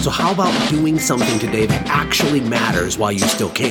So, how about doing something today that actually matters while you still can?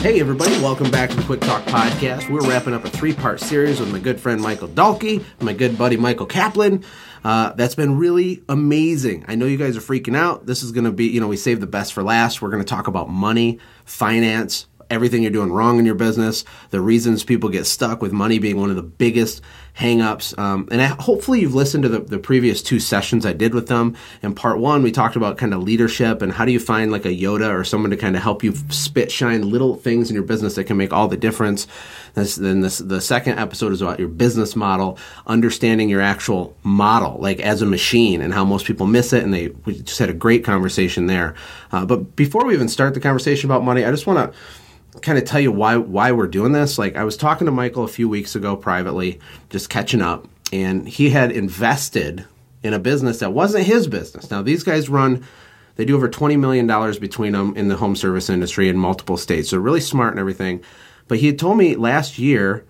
Hey, everybody, welcome back to the Quick Talk Podcast. We're wrapping up a three part series with my good friend Michael Dahlke, my good buddy Michael Kaplan. Uh, that's been really amazing. I know you guys are freaking out. This is going to be, you know, we saved the best for last. We're going to talk about money, finance, everything you're doing wrong in your business, the reasons people get stuck with money being one of the biggest hangups. Um, and I, hopefully you've listened to the, the previous two sessions I did with them. In part one, we talked about kind of leadership and how do you find like a Yoda or someone to kind of help you spit shine little things in your business that can make all the difference. This, then this, the second episode is about your business model, understanding your actual model, like as a machine and how most people miss it. And they, we just had a great conversation there. Uh, but before we even start the conversation about money, I just want to kind of tell you why why we're doing this. Like I was talking to Michael a few weeks ago privately, just catching up, and he had invested in a business that wasn't his business. Now these guys run they do over 20 million dollars between them in the home service industry in multiple states. So really smart and everything. But he had told me last year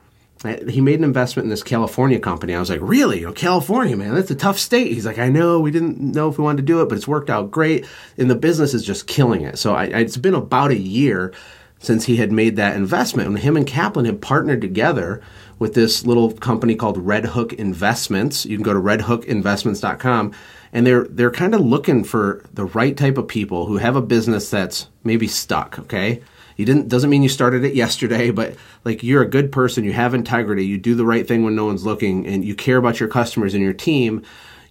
uh, he made an investment in this California company. I was like, really? You know, California, man, that's a tough state. He's like, I know, we didn't know if we wanted to do it, but it's worked out great. And the business is just killing it. So I, it's been about a year since he had made that investment. And him and Kaplan had partnered together with this little company called Red Hook Investments. You can go to redhookinvestments.com and they're they're kind of looking for the right type of people who have a business that's maybe stuck, okay? You didn't doesn't mean you started it yesterday, but like you're a good person, you have integrity, you do the right thing when no one's looking and you care about your customers and your team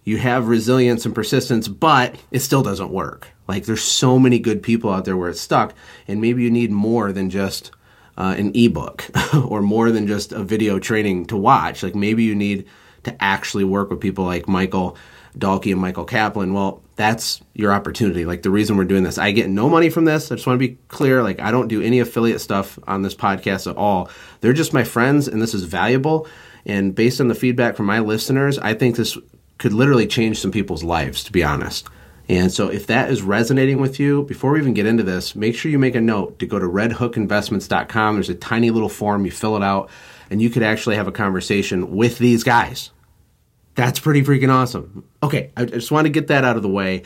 you have resilience and persistence, but it still doesn't work. Like there's so many good people out there where it's stuck, and maybe you need more than just uh, an ebook or more than just a video training to watch. Like maybe you need to actually work with people like Michael Dahlke and Michael Kaplan. Well, that's your opportunity. Like the reason we're doing this, I get no money from this. I just want to be clear. Like I don't do any affiliate stuff on this podcast at all. They're just my friends, and this is valuable. And based on the feedback from my listeners, I think this could literally change some people's lives, to be honest. And so, if that is resonating with you, before we even get into this, make sure you make a note to go to redhookinvestments.com. There's a tiny little form, you fill it out, and you could actually have a conversation with these guys. That's pretty freaking awesome. Okay, I just want to get that out of the way.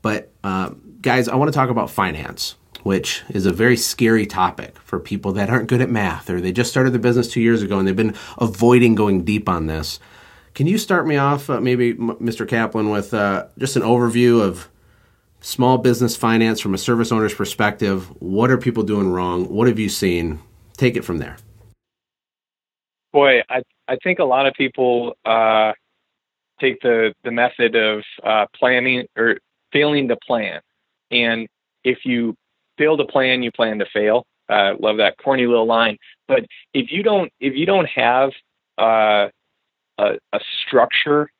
But, uh, guys, I want to talk about finance, which is a very scary topic for people that aren't good at math or they just started their business two years ago and they've been avoiding going deep on this. Can you start me off, uh, maybe, Mr. Kaplan, with uh, just an overview of small business finance from a service owner's perspective? What are people doing wrong? What have you seen? Take it from there. Boy, I I think a lot of people uh, take the the method of uh, planning or failing to plan, and if you fail to plan, you plan to fail. Uh, love that corny little line. But if you don't if you don't have uh, a, a structure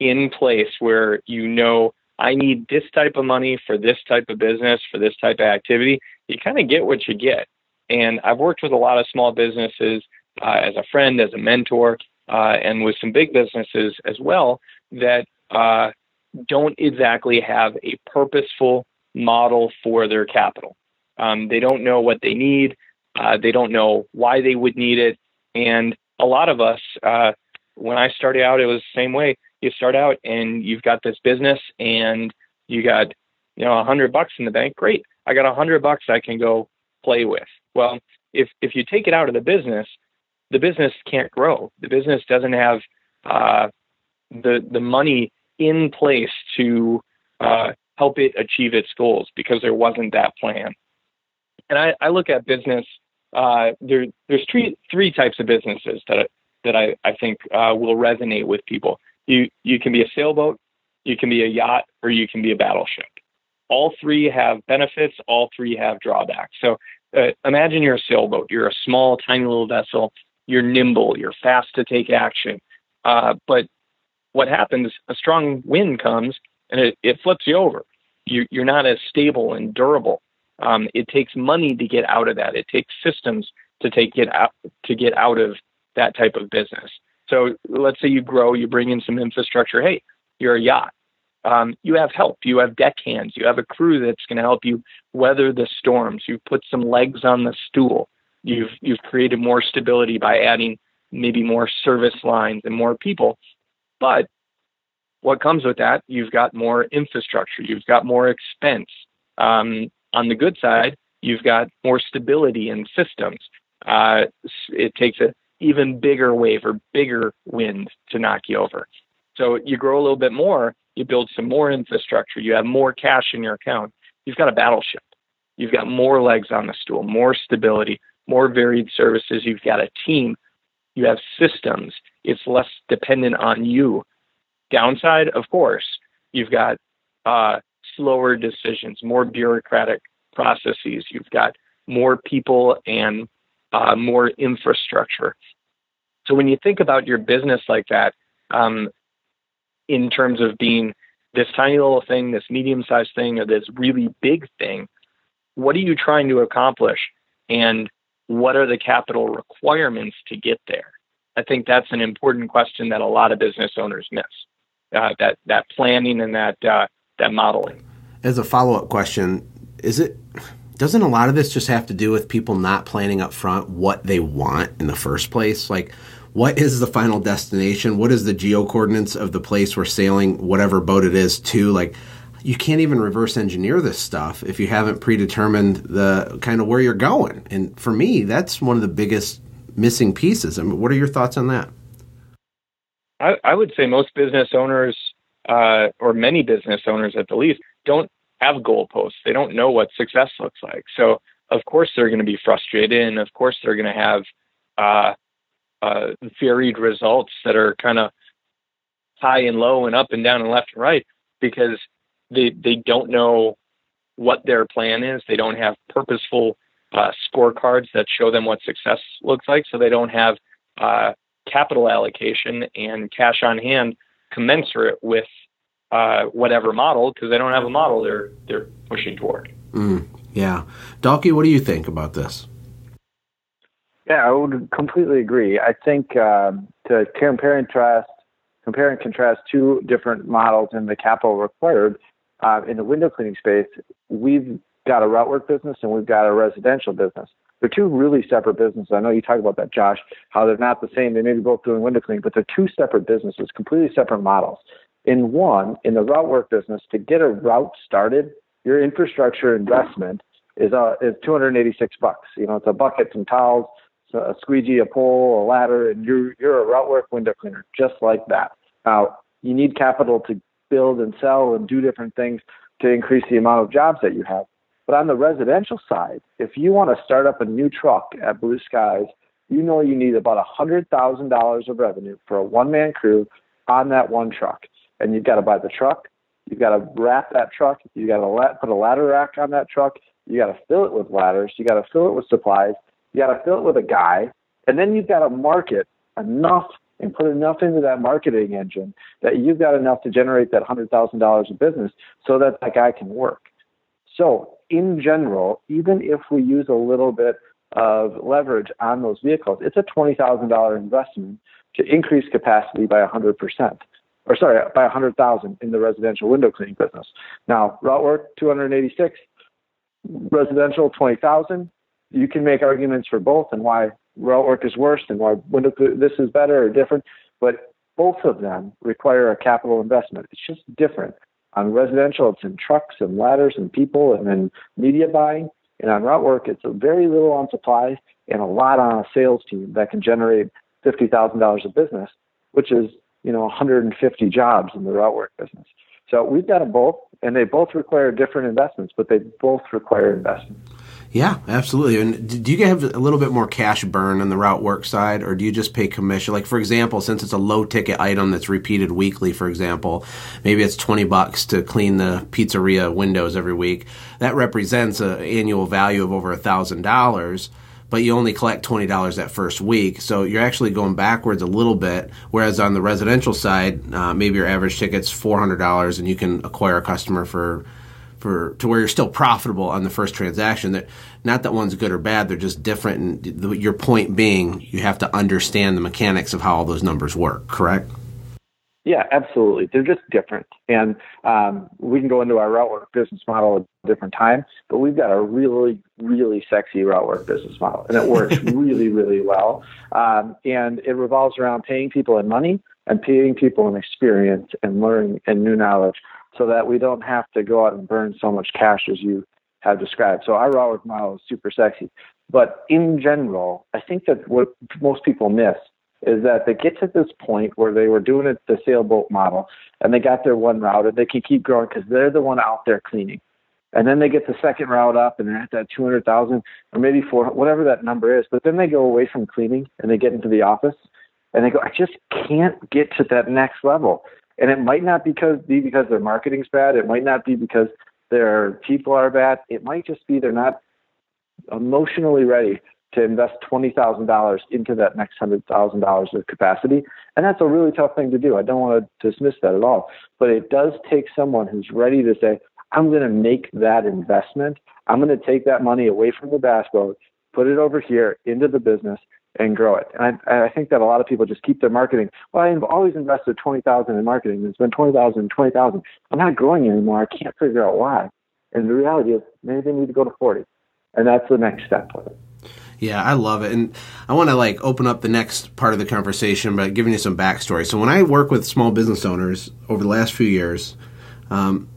in place where you know I need this type of money for this type of business, for this type of activity, you kind of get what you get. And I've worked with a lot of small businesses uh, as a friend, as a mentor, uh, and with some big businesses as well that uh, don't exactly have a purposeful model for their capital. Um, they don't know what they need. Uh, they don't know why they would need it. And a lot of us, uh, when I started out, it was the same way. You start out and you've got this business and you got, you know, a hundred bucks in the bank. Great. I got a hundred bucks I can go play with. Well, if, if you take it out of the business, the business can't grow. The business doesn't have uh, the, the money in place to uh, help it achieve its goals because there wasn't that plan. And I, I look at business, uh, there, there's three, three types of businesses that that I, I think uh, will resonate with people. You, you can be a sailboat, you can be a yacht, or you can be a battleship. All three have benefits, all three have drawbacks. So uh, imagine you're a sailboat, you're a small, tiny little vessel, you're nimble, you're fast to take action. Uh, but what happens, a strong wind comes and it, it flips you over. You, you're not as stable and durable. Um, it takes money to get out of that. It takes systems to take it out to get out of that type of business. So let's say you grow, you bring in some infrastructure. Hey, you're a yacht. Um, you have help. You have deckhands. You have a crew that's going to help you weather the storms. You've put some legs on the stool. You've you've created more stability by adding maybe more service lines and more people. But what comes with that? You've got more infrastructure. You've got more expense. Um, on the good side, you've got more stability in systems. Uh, it takes an even bigger wave or bigger wind to knock you over. So you grow a little bit more, you build some more infrastructure, you have more cash in your account. You've got a battleship. You've got more legs on the stool, more stability, more varied services. You've got a team. You have systems. It's less dependent on you. Downside, of course, you've got uh, slower decisions, more bureaucratic processes. You've got more people and uh, more infrastructure. So when you think about your business like that, um, in terms of being this tiny little thing, this medium sized thing, or this really big thing, what are you trying to accomplish? And what are the capital requirements to get there? I think that's an important question that a lot of business owners miss. Uh, that that planning and that uh, that modeling. As a follow up question, is it doesn't a lot of this just have to do with people not planning up front what they want in the first place? Like, what is the final destination? What is the geo coordinates of the place we're sailing, whatever boat it is, to? Like, you can't even reverse engineer this stuff if you haven't predetermined the kind of where you're going. And for me, that's one of the biggest missing pieces. I mean, what are your thoughts on that? I, I would say most business owners, uh, or many business owners at the least, don't have goalposts. They don't know what success looks like. So of course they're going to be frustrated, and of course they're going to have uh, uh, varied results that are kind of high and low and up and down and left and right because they they don't know what their plan is. They don't have purposeful uh, scorecards that show them what success looks like. So they don't have uh, capital allocation and cash on hand commensurate with uh, whatever model because they don't have a model they're they're pushing toward. Mm, yeah, Dahlke, what do you think about this? Yeah, I would completely agree. I think um, to compare and contrast, compare and contrast two different models in the capital required uh, in the window cleaning space, we've got a route work business and we've got a residential business. They're two really separate businesses. I know you talk about that, Josh, how they're not the same. They may be both doing window cleaning, but they're two separate businesses, completely separate models. In one, in the route work business, to get a route started, your infrastructure investment is uh, is 286 bucks. You know, it's a bucket, some towels, a squeegee, a pole, a ladder, and you're you're a route work window cleaner, just like that. Now, you need capital to build and sell and do different things to increase the amount of jobs that you have. But on the residential side, if you want to start up a new truck at Blue Skies, you know you need about $100,000 of revenue for a one man crew on that one truck. And you've got to buy the truck, you've got to wrap that truck, you've got to put a ladder rack on that truck, you got to fill it with ladders, you got to fill it with supplies, you got to fill it with a guy, and then you've got to market enough and put enough into that marketing engine that you've got enough to generate that $100,000 of business so that that guy can work. So, in general, even if we use a little bit of leverage on those vehicles, it's a $20,000 investment to increase capacity by 100%. Or sorry, by 100,000 in the residential window cleaning business. Now, route work 286, residential 20,000. You can make arguments for both and why route work is worse and why window this is better or different, but both of them require a capital investment. It's just different. On residential, it's in trucks and ladders and people and then media buying. And on route work, it's very little on supplies and a lot on a sales team that can generate $50,000 of business, which is, you know, 150 jobs in the route work business. So we've got them both, and they both require different investments, but they both require investment. Yeah, absolutely. And do you have a little bit more cash burn on the route work side, or do you just pay commission? Like, for example, since it's a low ticket item that's repeated weekly, for example, maybe it's 20 bucks to clean the pizzeria windows every week. That represents an annual value of over a $1,000. But you only collect $20 that first week. So you're actually going backwards a little bit. Whereas on the residential side, uh, maybe your average ticket's $400 and you can acquire a customer for for to where you're still profitable on the first transaction. That not that one's good or bad; they're just different. And the, your point being, you have to understand the mechanics of how all those numbers work. Correct? Yeah, absolutely. They're just different, and um, we can go into our route work business model at a different time. But we've got a really, really sexy route work business model, and it works really, really well. Um, and it revolves around paying people in money and paying people in experience and learning and new knowledge so that we don't have to go out and burn so much cash as you have described. So our route work model is super sexy. But in general, I think that what most people miss is that they get to this point where they were doing it the sailboat model and they got their one route and they can keep growing because they're the one out there cleaning. And then they get the second route up and they're at that 200,000 or maybe four, whatever that number is. But then they go away from cleaning and they get into the office and they go, I just can't get to that next level. And it might not because be because their marketing's bad. It might not be because their people are bad. It might just be they're not emotionally ready to invest twenty thousand dollars into that next hundred thousand dollars of capacity. And that's a really tough thing to do. I don't want to dismiss that at all. But it does take someone who's ready to say, I'm going to make that investment. I'm going to take that money away from the bass boat, put it over here into the business, and grow it. And I, I think that a lot of people just keep their marketing. Well, I've always invested twenty thousand in marketing. It's been twenty thousand, twenty thousand. I'm not growing anymore. I can't figure out why. And the reality is, maybe they need to go to forty, and that's the next step. Yeah, I love it, and I want to like open up the next part of the conversation by giving you some backstory. So when I work with small business owners over the last few years, um,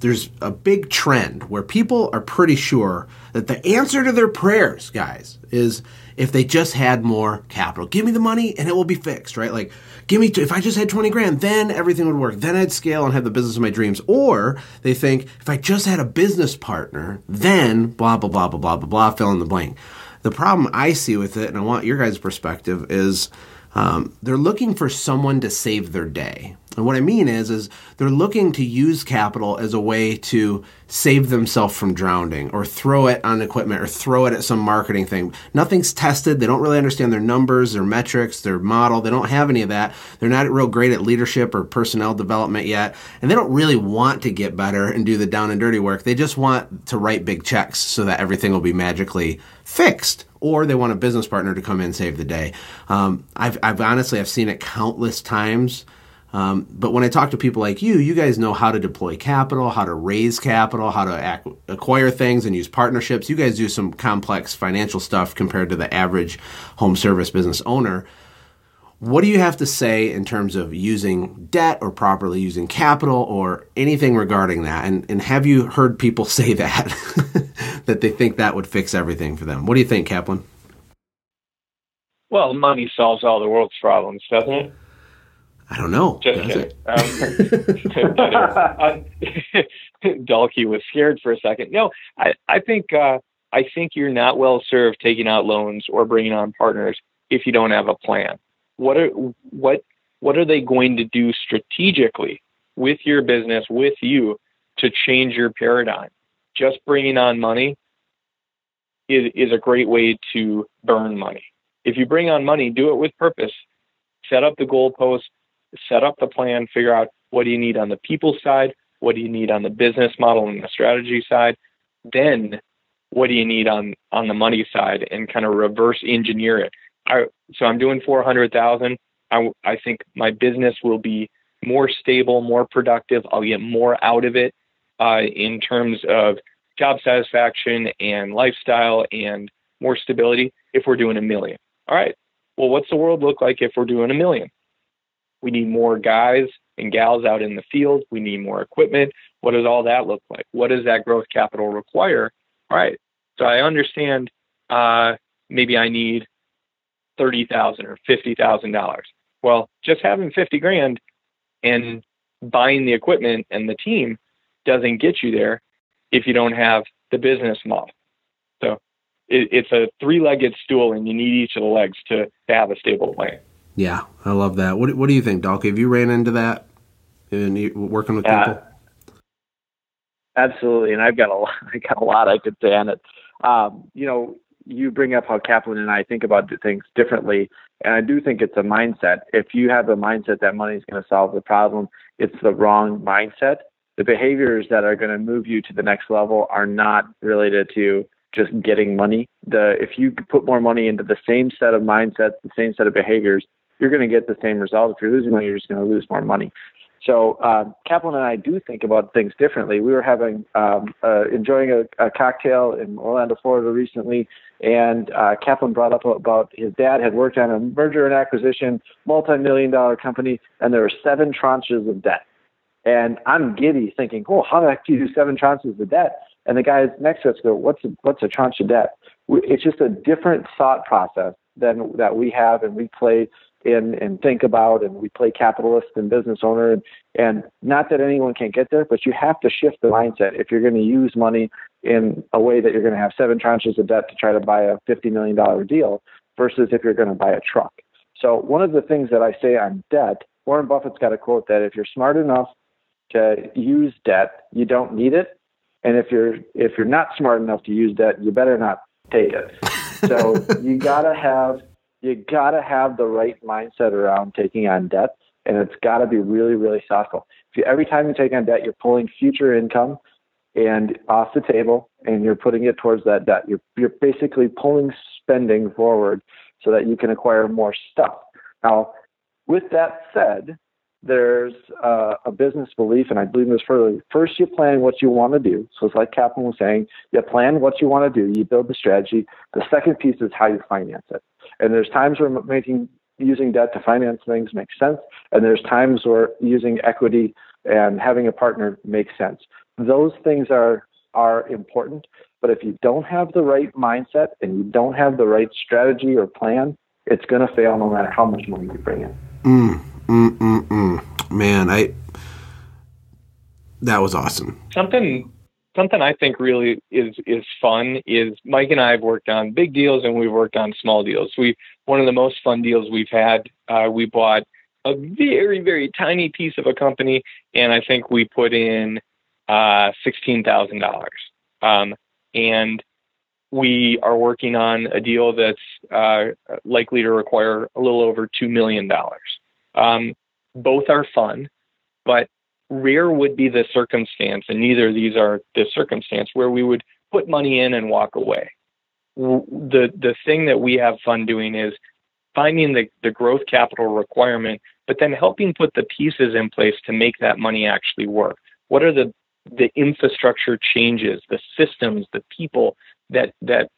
there's a big trend where people are pretty sure that the answer to their prayers, guys, is if they just had more capital. Give me the money and it will be fixed, right? Like, give me, if I just had 20 grand, then everything would work. Then I'd scale and have the business of my dreams. Or they think, if I just had a business partner, then blah, blah, blah, blah, blah, blah, blah, fill in the blank. The problem I see with it, and I want your guys' perspective, is um, they're looking for someone to save their day. And what I mean is, is they're looking to use capital as a way to save themselves from drowning, or throw it on equipment, or throw it at some marketing thing. Nothing's tested. They don't really understand their numbers, their metrics, their model. They don't have any of that. They're not real great at leadership or personnel development yet, and they don't really want to get better and do the down and dirty work. They just want to write big checks so that everything will be magically fixed or they want a business partner to come in and save the day. Um, I've, I've honestly I've seen it countless times. Um, but when I talk to people like you, you guys know how to deploy capital, how to raise capital, how to ac- acquire things and use partnerships. You guys do some complex financial stuff compared to the average home service business owner. What do you have to say in terms of using debt or properly using capital or anything regarding that? And, and have you heard people say that, that they think that would fix everything for them? What do you think, Kaplan? Well, money solves all the world's problems, doesn't it? I don't know. Just kidding. Um, Dahlke was scared for a second. No, I, I think uh, I think you're not well served taking out loans or bringing on partners if you don't have a plan. What are what what are they going to do strategically with your business, with you, to change your paradigm? Just bringing on money is, is a great way to burn money. If you bring on money, do it with purpose. Set up the goalpost, set up the plan, figure out what do you need on the people side, what do you need on the business model and the strategy side, then what do you need on on the money side and kind of reverse engineer it I, so I'm doing 400,000. I, I think my business will be more stable, more productive. I'll get more out of it uh, in terms of job satisfaction and lifestyle and more stability if we're doing a million. All right. Well, what's the world look like if we're doing a million? We need more guys and gals out in the field. We need more equipment. What does all that look like? What does that growth capital require? All right. So I understand uh, maybe I need thirty thousand or fifty thousand dollars. Well, just having fifty grand and buying the equipment and the team doesn't get you there if you don't have the business model. So it, it's a three-legged stool, and you need each of the legs to, to have a stable plan. Yeah, I love that. What What do you think, Doc? Have you ran into that in working with yeah, people? Absolutely, and I've got a lot, I got a lot I could say on it. Um, you know, you bring up how Kaplan and I think about things differently, and I do think it's a mindset. If you have a mindset that money is going to solve the problem, it's the wrong mindset. The behaviors that are going to move you to the next level are not related to just getting money. The if you put more money into the same set of mindsets, the same set of behaviors, you're going to get the same result. If you're losing money, you're just going to lose more money. So uh, Kaplan and I do think about things differently. We were having um, uh, enjoying a, a, cocktail in Orlando, Florida recently, and uh, Kaplan brought up about his dad had worked on a merger and acquisition, multi-million dollar company, and there were seven tranches of debt. And I'm giddy, thinking, "Oh, how the heck do you do seven tranches of debt?" And the guys next to us go, "What's a, what's a tranche of debt?" It's just a different thought process than that we have, and we play in and think about and we play capitalist and business owner and, and not that anyone can get there but you have to shift the mindset. If you're going to use money in a way that you're going to have seven tranches of debt to try to buy a $50 million deal versus if you're going to buy a truck. So one of the things that i say on debt warren buffett's got a quote that if you're smart enough to use debt you don't need it and if you're if you're not smart enough to use debt you better not take it. So you got to have you got to have the right mindset around taking on debt, and it's got to be really, really thoughtful. If you, every time you take on debt, you're pulling future income and off the table, and you're putting it towards that debt. You're you're basically pulling spending forward so that you can acquire more stuff. Now, with that said, there's uh, a business belief, and I believe this further. First, you plan what you want to do. So it's like Kaplan was saying, you plan what you want to do, you build the strategy. The second piece is how you finance it. And there's times where making using debt to finance things makes sense, and there's times where using equity and having a partner makes sense. Those things are are important, but if you don't have the right mindset and you don't have the right strategy or plan, it's going to fail no matter how much money you bring in. Mm, mm, mm, mm. Man, I that was awesome. Something something I think really is is fun is Mike and I have worked on big deals and we've worked on small deals. We one of the most fun deals we've had. Uh, we bought a very very tiny piece of a company, and I think we put in uh, sixteen thousand um, dollars. And we are working on a deal that's uh, likely to require a little over two million dollars. Um, both are fun, but rare would be the circumstance, and neither of these are the circumstance where we would put money in and walk away. The the thing that we have fun doing is finding the, the growth capital requirement, but then helping put the pieces in place to make that money actually work. What are the the infrastructure changes, the systems, the people that that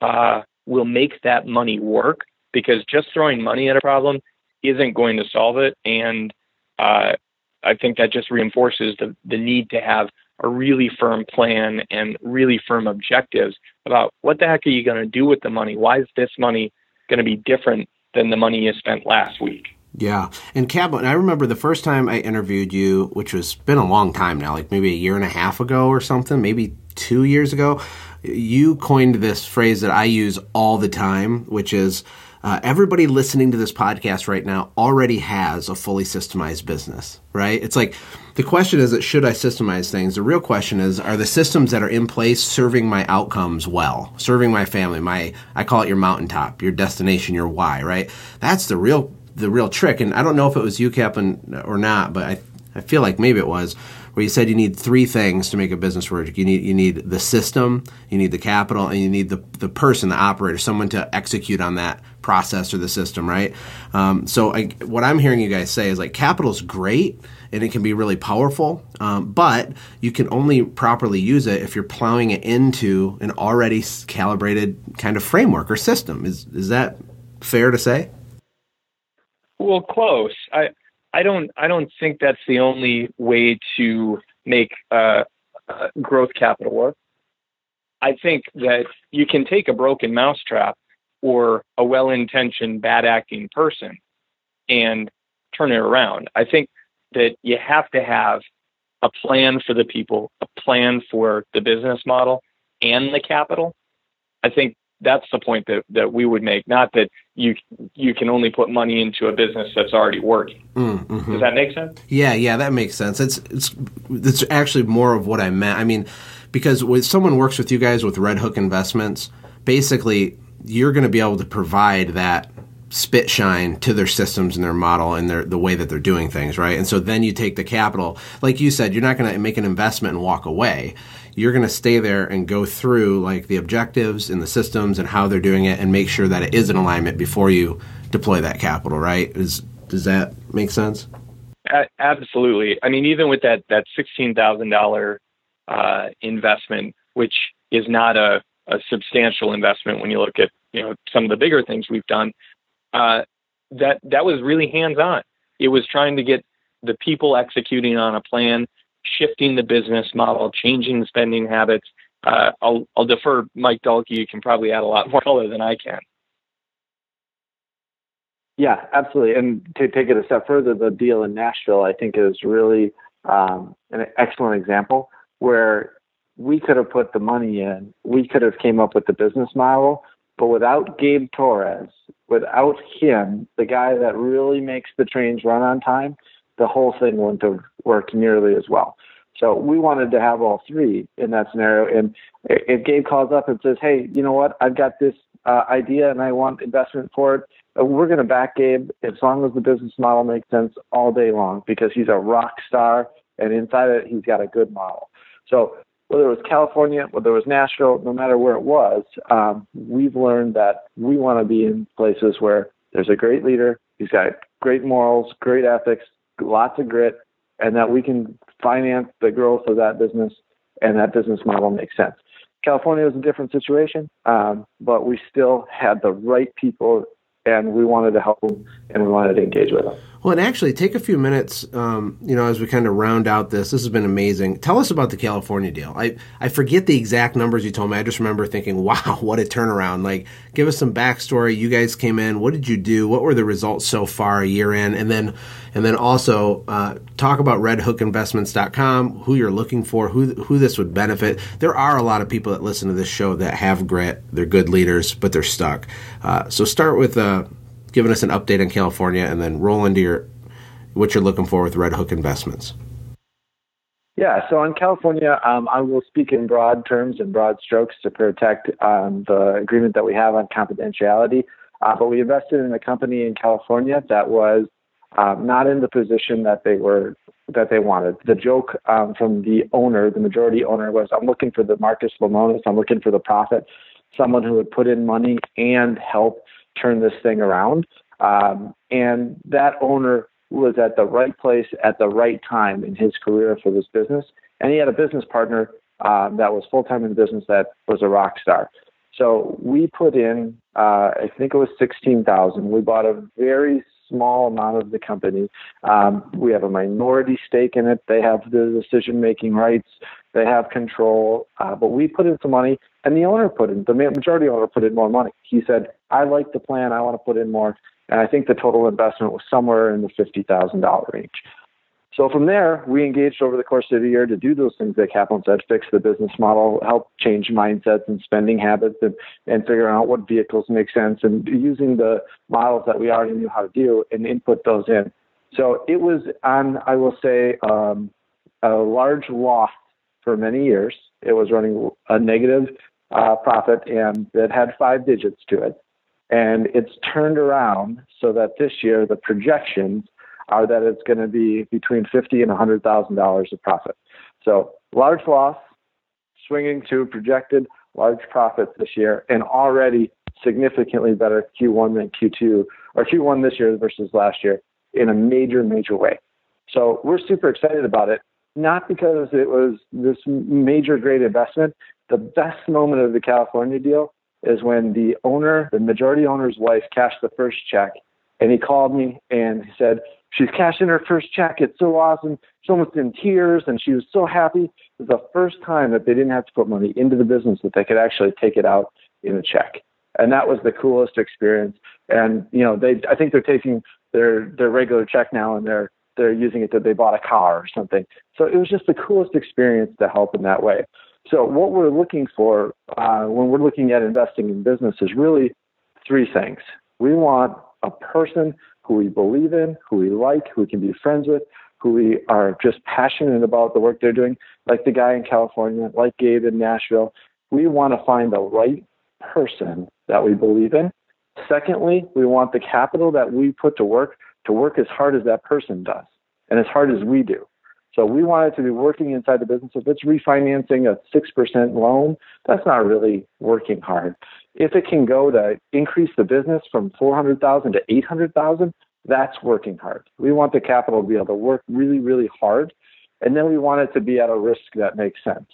uh, will make that money work? Because just throwing money at a problem isn't going to solve it, and uh, I think that just reinforces the, the need to have a really firm plan and really firm objectives about what the heck are you going to do with the money? Why is this money going to be different than the money you spent last week? Yeah, and Kaplan, I remember the first time I interviewed you, which was been a long time now, like maybe a year and a half ago or something, maybe two years ago. You coined this phrase that I use all the time, which is uh, everybody listening to this podcast right now already has a fully systemized business, right? It's like the question is, should I systemize things? The real question is, are the systems that are in place serving my outcomes well, serving my family? My I call it your mountaintop, your destination, your why, right? That's the real the real trick. And I don't know if it was you, Kaplan, or not, but I I feel like maybe it was where you said you need three things to make a business work. You need you need the system, you need the capital, and you need the the person, the operator, someone to execute on that process or the system, right? Um, so I, what I'm hearing you guys say is like capital is great and it can be really powerful, um, but you can only properly use it if you're plowing it into an already calibrated kind of framework or system. Is is that fair to say? Well, close. I I don't I don't think that's the only way to make uh, uh, growth capital work. I think that you can take a broken mousetrap or a well-intentioned bad acting person and turn it around. I think that you have to have a plan for the people, a plan for the business model and the capital. I think that's the point that, that we would make. Not that you you can only put money into a business that's already working. Mm, mm-hmm. Does that make sense? Yeah, yeah, that makes sense. It's it's it's actually more of what I meant. I mean, because when someone works with you guys with Red Hook Investments, basically you're going to be able to provide that spit shine to their systems and their model and their the way that they're doing things, right? And so then you take the capital, like you said, you're not going to make an investment and walk away. You're going to stay there and go through like the objectives and the systems and how they're doing it and make sure that it is in alignment before you deploy that capital, right? Is does that make sense? absolutely. I mean, even with that that sixteen thousand uh, investment, which is not a, a substantial investment when you look at you know some of the bigger things we've done, uh, that that was really hands on. It was trying to get the people executing on a plan, shifting the business model, changing the spending habits. Uh, I'll, I'll defer Mike Dahlke. You can probably add a lot more color than I can. Yeah, absolutely. And to take it a step further, the deal in Nashville, I think, is really um, an excellent example where we could have put the money in, we could have came up with the business model, but without Gabe Torres, without him, the guy that really makes the trains run on time, the whole thing wouldn't have worked nearly as well. So we wanted to have all three in that scenario. And if Gabe calls up and says, "Hey, you know what? I've got this uh, idea and I want investment for it," uh, we're going to back Gabe as long as the business model makes sense all day long because he's a rock star and inside it he's got a good model. So whether it was California, whether it was Nashville, no matter where it was, um, we've learned that we want to be in places where there's a great leader, he's got great morals, great ethics, lots of grit, and that we can finance the growth of that business and that business model makes sense. California was a different situation, um, but we still had the right people and we wanted to help them and we wanted to engage with them. Well, and actually, take a few minutes, um, you know, as we kind of round out this. This has been amazing. Tell us about the California deal. I, I forget the exact numbers you told me. I just remember thinking, wow, what a turnaround. Like, give us some backstory. You guys came in. What did you do? What were the results so far a year in? And then, and then also uh, talk about redhookinvestments.com, who you're looking for, who, who this would benefit. There are a lot of people that listen to this show that have grit. They're good leaders, but they're stuck. Uh, so start with, uh, giving us an update on California, and then roll into your what you're looking for with Red Hook Investments. Yeah, so on California, um, I will speak in broad terms and broad strokes to protect um, the agreement that we have on confidentiality. Uh, but we invested in a company in California that was um, not in the position that they were that they wanted. The joke um, from the owner, the majority owner, was, "I'm looking for the Marcus Lemonis. I'm looking for the profit, someone who would put in money and help turn this thing around. Um, and that owner was at the right place at the right time in his career for this business. And he had a business partner um, that was full time in the business that was a rock star. So we put in, uh, I think it was sixteen thousand. We bought a very small amount of the company. Um, we have a minority stake in it. They have the decision making rights. They have control. Uh, but we put in some money, and the owner put in, the majority owner put in more money. He said, I like the plan. I want to put in more. And I think the total investment was somewhere in the $50,000 range. So from there, we engaged over the course of the year to do those things that Kaplan said, fix the business model, help change mindsets and spending habits and, and figuring out what vehicles make sense and using the models that we already knew how to do and input those in. So it was on, I will say, um, a large loss for many years. It was running a negative uh, profit and it had five digits to it. And it's turned around so that this year the projections are that it's going to be between fifty and hundred thousand dollars of profit. So large loss, swinging to projected large profits this year, and already significantly better Q1 than Q2 or Q1 this year versus last year in a major, major way. So we're super excited about it, not because it was this major great investment. The best moment of the California deal is when the owner, the majority owner's wife, cashed the first check, and he called me and he said, she's cashing her first check. It's so awesome. She's almost in tears, and she was so happy. It was the first time that they didn't have to put money into the business that they could actually take it out in a check, and that was the coolest experience. And you know, they I think they're taking their their regular check now, and they're they're using it that they bought a car or something. So it was just the coolest experience to help in that way. So what we're looking for uh, when we're looking at investing in business is really three things. We want a person who we believe in, who we like, who we can be friends with, who we are just passionate about the work they're doing, like the guy in California, like Gabe in Nashville. We want to find the right person that we believe in. Secondly, we want the capital that we put to work to work as hard as that person does and as hard as we do. So we want it to be working inside the business. If it's refinancing a 6% loan, that's not really working hard. If it can go to increase the business from 400,000 to 800,000, that's working hard. We want the capital to be able to work really, really hard. And then we want it to be at a risk that makes sense.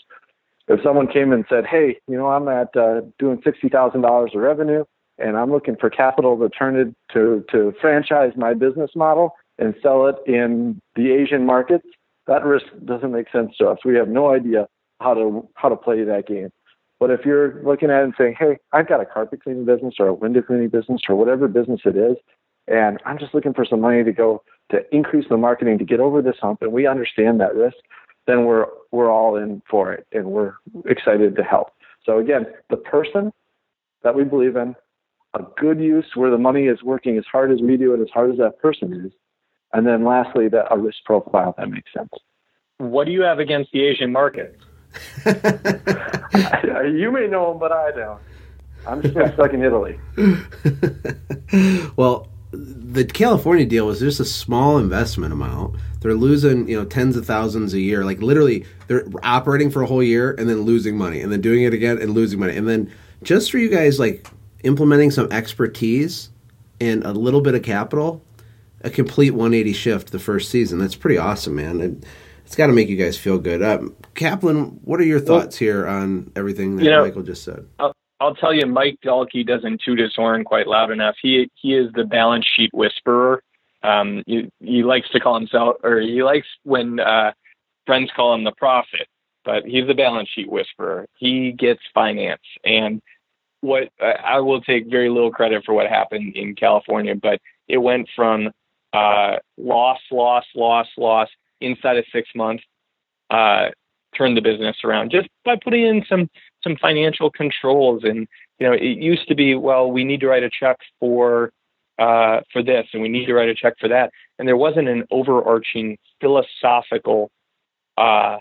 If someone came and said, hey, you know, I'm at uh, doing $60,000 of revenue and I'm looking for capital to turn it to, to franchise my business model and sell it in the Asian markets, that risk doesn't make sense to us. We have no idea how to how to play that game. But if you're looking at it and saying, "Hey, I've got a carpet cleaning business or a window cleaning business or whatever business it is, and I'm just looking for some money to go to increase the marketing to get over this hump, and we understand that risk," then we're we're all in for it, and we're excited to help. So again, the person that we believe in, a good use where the money is working as hard as we do and as hard as that person is, and then lastly, the, a risk profile that makes sense. What do you have against the Asian market? you may know them, but I don't. I'm still stuck in Italy. well, the California deal was just a small investment amount. They're losing, you know, tens of thousands a year. Like literally, they're operating for a whole year and then losing money, and then doing it again and losing money, and then just for you guys, like implementing some expertise and a little bit of capital, a complete 180 shift the first season. That's pretty awesome, man. It, it's got to make you guys feel good. Uh, Kaplan, what are your thoughts well, here on everything that you know, Michael just said? I'll, I'll, tell you, Mike Dahlke doesn't toot his horn quite loud enough. He he is the balance sheet whisperer. Um, he, he likes to call himself, or he likes when uh, friends call him the prophet, but he's the balance sheet whisperer. He gets finance, and what I will take very little credit for what happened in California, but it went from uh, loss, loss, loss, loss inside of six months, uh, turn the business around just by putting in some some financial controls. And you know, it used to be, well, we need to write a check for uh, for this, and we need to write a check for that, and there wasn't an overarching philosophical uh,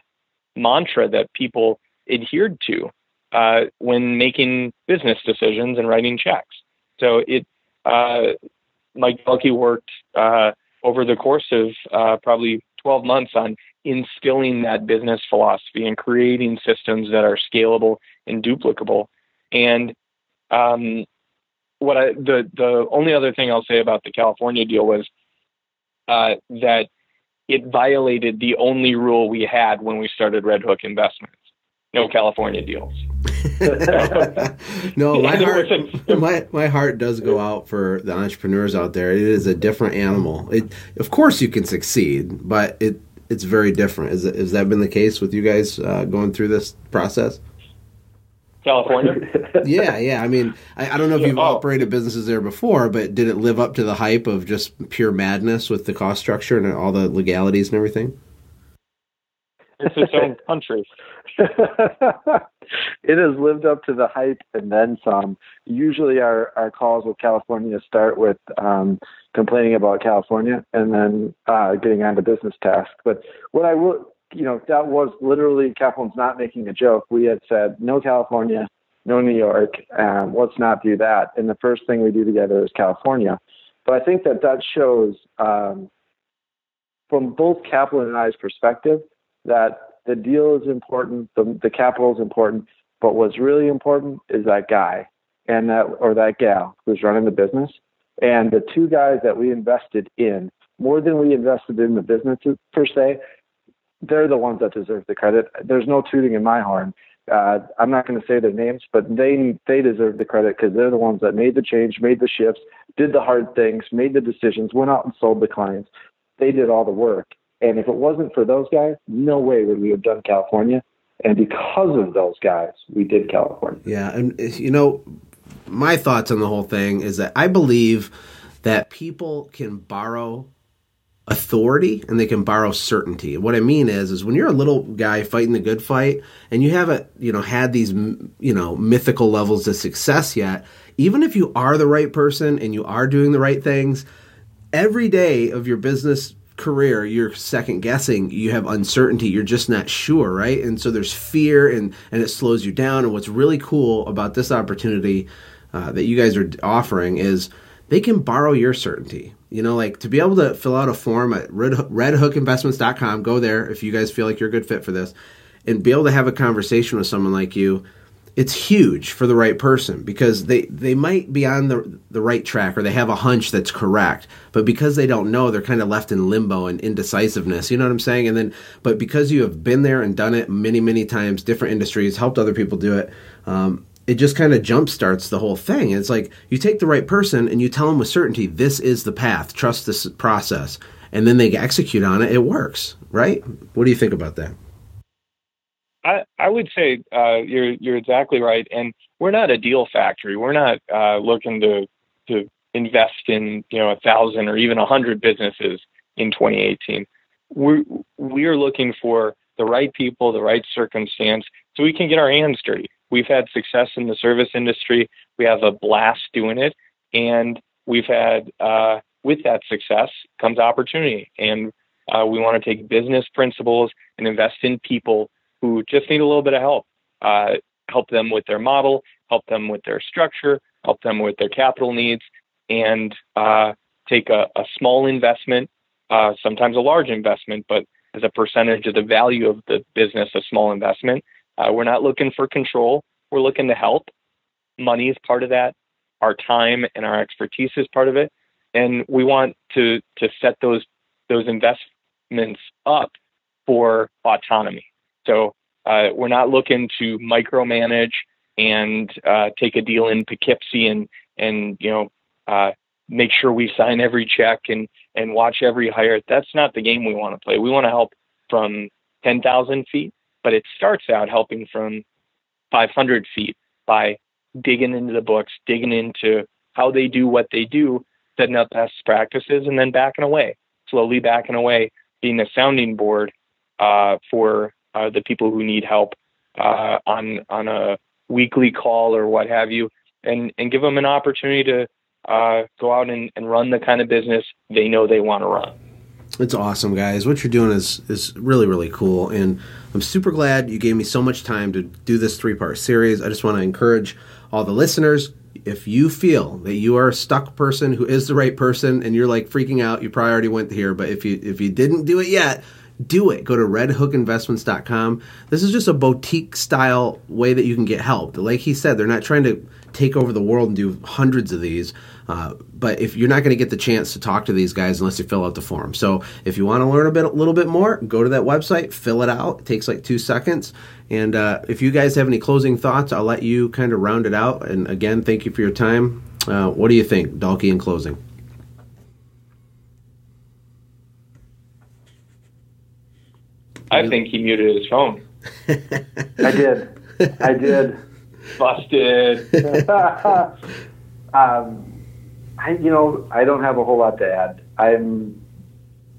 mantra that people adhered to uh, when making business decisions and writing checks. So it uh, Mike Dahlke worked uh, over the course of uh, probably 12 months on instilling that business philosophy and creating systems that are scalable and duplicable. And um, what I, the the only other thing I'll say about the California deal was uh, that it violated the only rule we had when we started Red Hook Investments: no California deals. no, my heart, my, my heart does go out for the entrepreneurs out there. It is a different animal. It, of course, you can succeed, but it it's very different. Is has that been the case with you guys uh, going through this process? California. yeah, yeah. I mean, I, I don't know if you've oh. operated businesses there before, but did it live up to the hype of just pure madness with the cost structure and all the legalities and everything? It's its own country. it has lived up to the hype and then some. Usually, our, our calls with California start with um, complaining about California and then uh, getting on to business tasks. But what I will, you know, that was literally Kaplan's not making a joke. We had said, no California, no New York, um, let's not do that. And the first thing we do together is California. But I think that that shows, um, from both Kaplan and I's perspective, that the deal is important, the, the capital is important, but what's really important is that guy and that or that gal who's running the business. And the two guys that we invested in, more than we invested in the business per se, they're the ones that deserve the credit. There's no tooting in my horn. Uh, I'm not going to say their names, but they they deserve the credit because they're the ones that made the change, made the shifts, did the hard things, made the decisions, went out and sold the clients. They did all the work, and if it wasn't for those guys, no way would we have done California. And because of those guys, we did California. Yeah. And, you know, my thoughts on the whole thing is that I believe that people can borrow authority and they can borrow certainty. what I mean is is when you're a little guy fighting the good fight and you haven't, you know, had these, you know, mythical levels of success yet, even if you are the right person and you are doing the right things, every day of your business career you're second guessing you have uncertainty you're just not sure right? And so there's fear and and it slows you down. And what's really cool about this opportunity uh, that you guys are offering is they can borrow your certainty. You know like to be able to fill out a form at red, redhookinvestments.com go there if you guys feel like you're a good fit for this and be able to have a conversation with someone like you it's huge for the right person because they they might be on the the right track or they have a hunch that's correct but because they don't know they're kind of left in limbo and indecisiveness you know what i'm saying? And then but because you have been there and done it many many times different industries helped other people do it um, it just kind of jump starts the whole thing. It's like you take the right person and you tell them with certainty this is the path. Trust this process. And then they execute on it it works right? What do you think about that I, I would say uh, you're you're exactly right, and we're not a deal factory. We're not uh, looking to to invest in you know a thousand or even a hundred businesses in 2018. We're we're looking for the right people, the right circumstance, so we can get our hands dirty. We've had success in the service industry. We have a blast doing it, and we've had uh, with that success comes opportunity, and uh, we want to take business principles and invest in people who just need a little bit of help. Uh, help them with their model, help them with their structure, help them with their capital needs, and uh, take a, a, small investment, uh, sometimes a large investment, but as a percentage of the value of the business, a small investment. Uh, we're not looking for control. We're looking to help. Money is part of that. Our time and our expertise is part of it, and we want to to set those those investments up for autonomy. So uh, we're not looking to micromanage and uh, take a deal in Poughkeepsie and and you know uh, make sure we sign every check and and watch every hire. That's not the game we want to play. We want to help from 10,000 feet, but it starts out helping from 500 feet by digging into the books, digging into how they do what they do, setting up best practices, and then backing away, slowly backing away, being a sounding board uh, for uh, the people who need help uh, on on a weekly call or what have you, and and give them an opportunity to uh, go out and, and run the kind of business they know they want to run. It's awesome, guys. What you're doing is is really really cool, and I'm super glad you gave me so much time to do this three part series. I just want to encourage all the listeners. If you feel that you are a stuck person who is the right person, and you're like freaking out, you probably already went here. But if you if you didn't do it yet, do it. Go to redhookinvestments.com. This is just a boutique style way that you can get help. Like he said, they're not trying to take over the world and do hundreds of these. Uh, but if you're not going to get the chance to talk to these guys unless you fill out the form, so if you want to learn a bit, a little bit more, go to that website, fill it out. It takes like two seconds. And uh, if you guys have any closing thoughts, I'll let you kind of round it out. And again, thank you for your time. Uh, what do you think, Dahlke, in closing? I think he muted his phone. I did. I did. Busted. um, I, you know, I don't have a whole lot to add. I'm,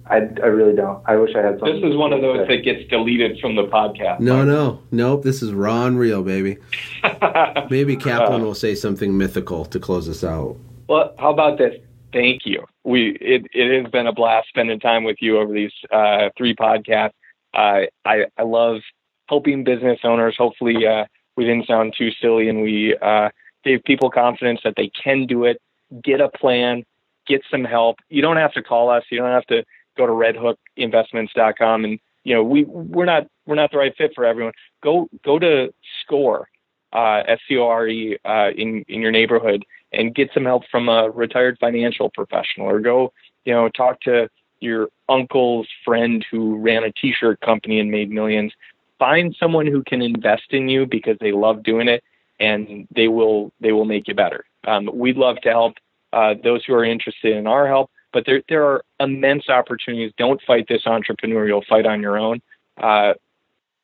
I, I really don't. I wish I had something. This is one of those that gets deleted from the podcast. No, no, nope. This is raw and real, baby. Maybe Kaplan uh, will say something mythical to close us out. Well, how about this? Thank you. We it, it has been a blast spending time with you over these uh, three podcasts. I I love helping business owners. Hopefully, uh, we didn't sound too silly, and we uh, gave people confidence that they can do it. Get a plan, get some help. You don't have to call us. You don't have to go to redhookinvestments.com and you know we we're not we're not the right fit for everyone. Go go to Score uh, S C O R E uh, in in your neighborhood and get some help from a retired financial professional, or go you know talk to your uncle's friend who ran a t-shirt company and made millions find someone who can invest in you because they love doing it and they will they will make you better. Um, we'd love to help uh, those who are interested in our help but there there are immense opportunities. Don't fight this entrepreneurial fight on your own. Uh,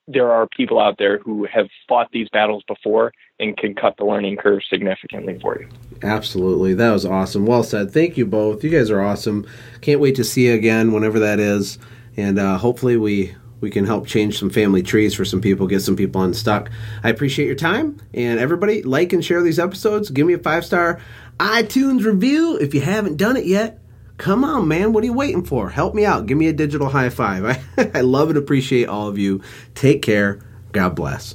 there are people out there who have fought these battles before and can cut the learning curve significantly for you. Absolutely. That was awesome. Well said. Thank you both. You guys are awesome. Can't wait to see you again whenever that is. And uh, hopefully we we can help change some family trees for some people, get some people unstuck. I appreciate your time. And everybody, like and share these episodes. Give me a five star iTunes review if you haven't done it yet Come on, man. What are you waiting for? Help me out. Give me a digital high five. I, I love and appreciate all of you. Take care. God bless.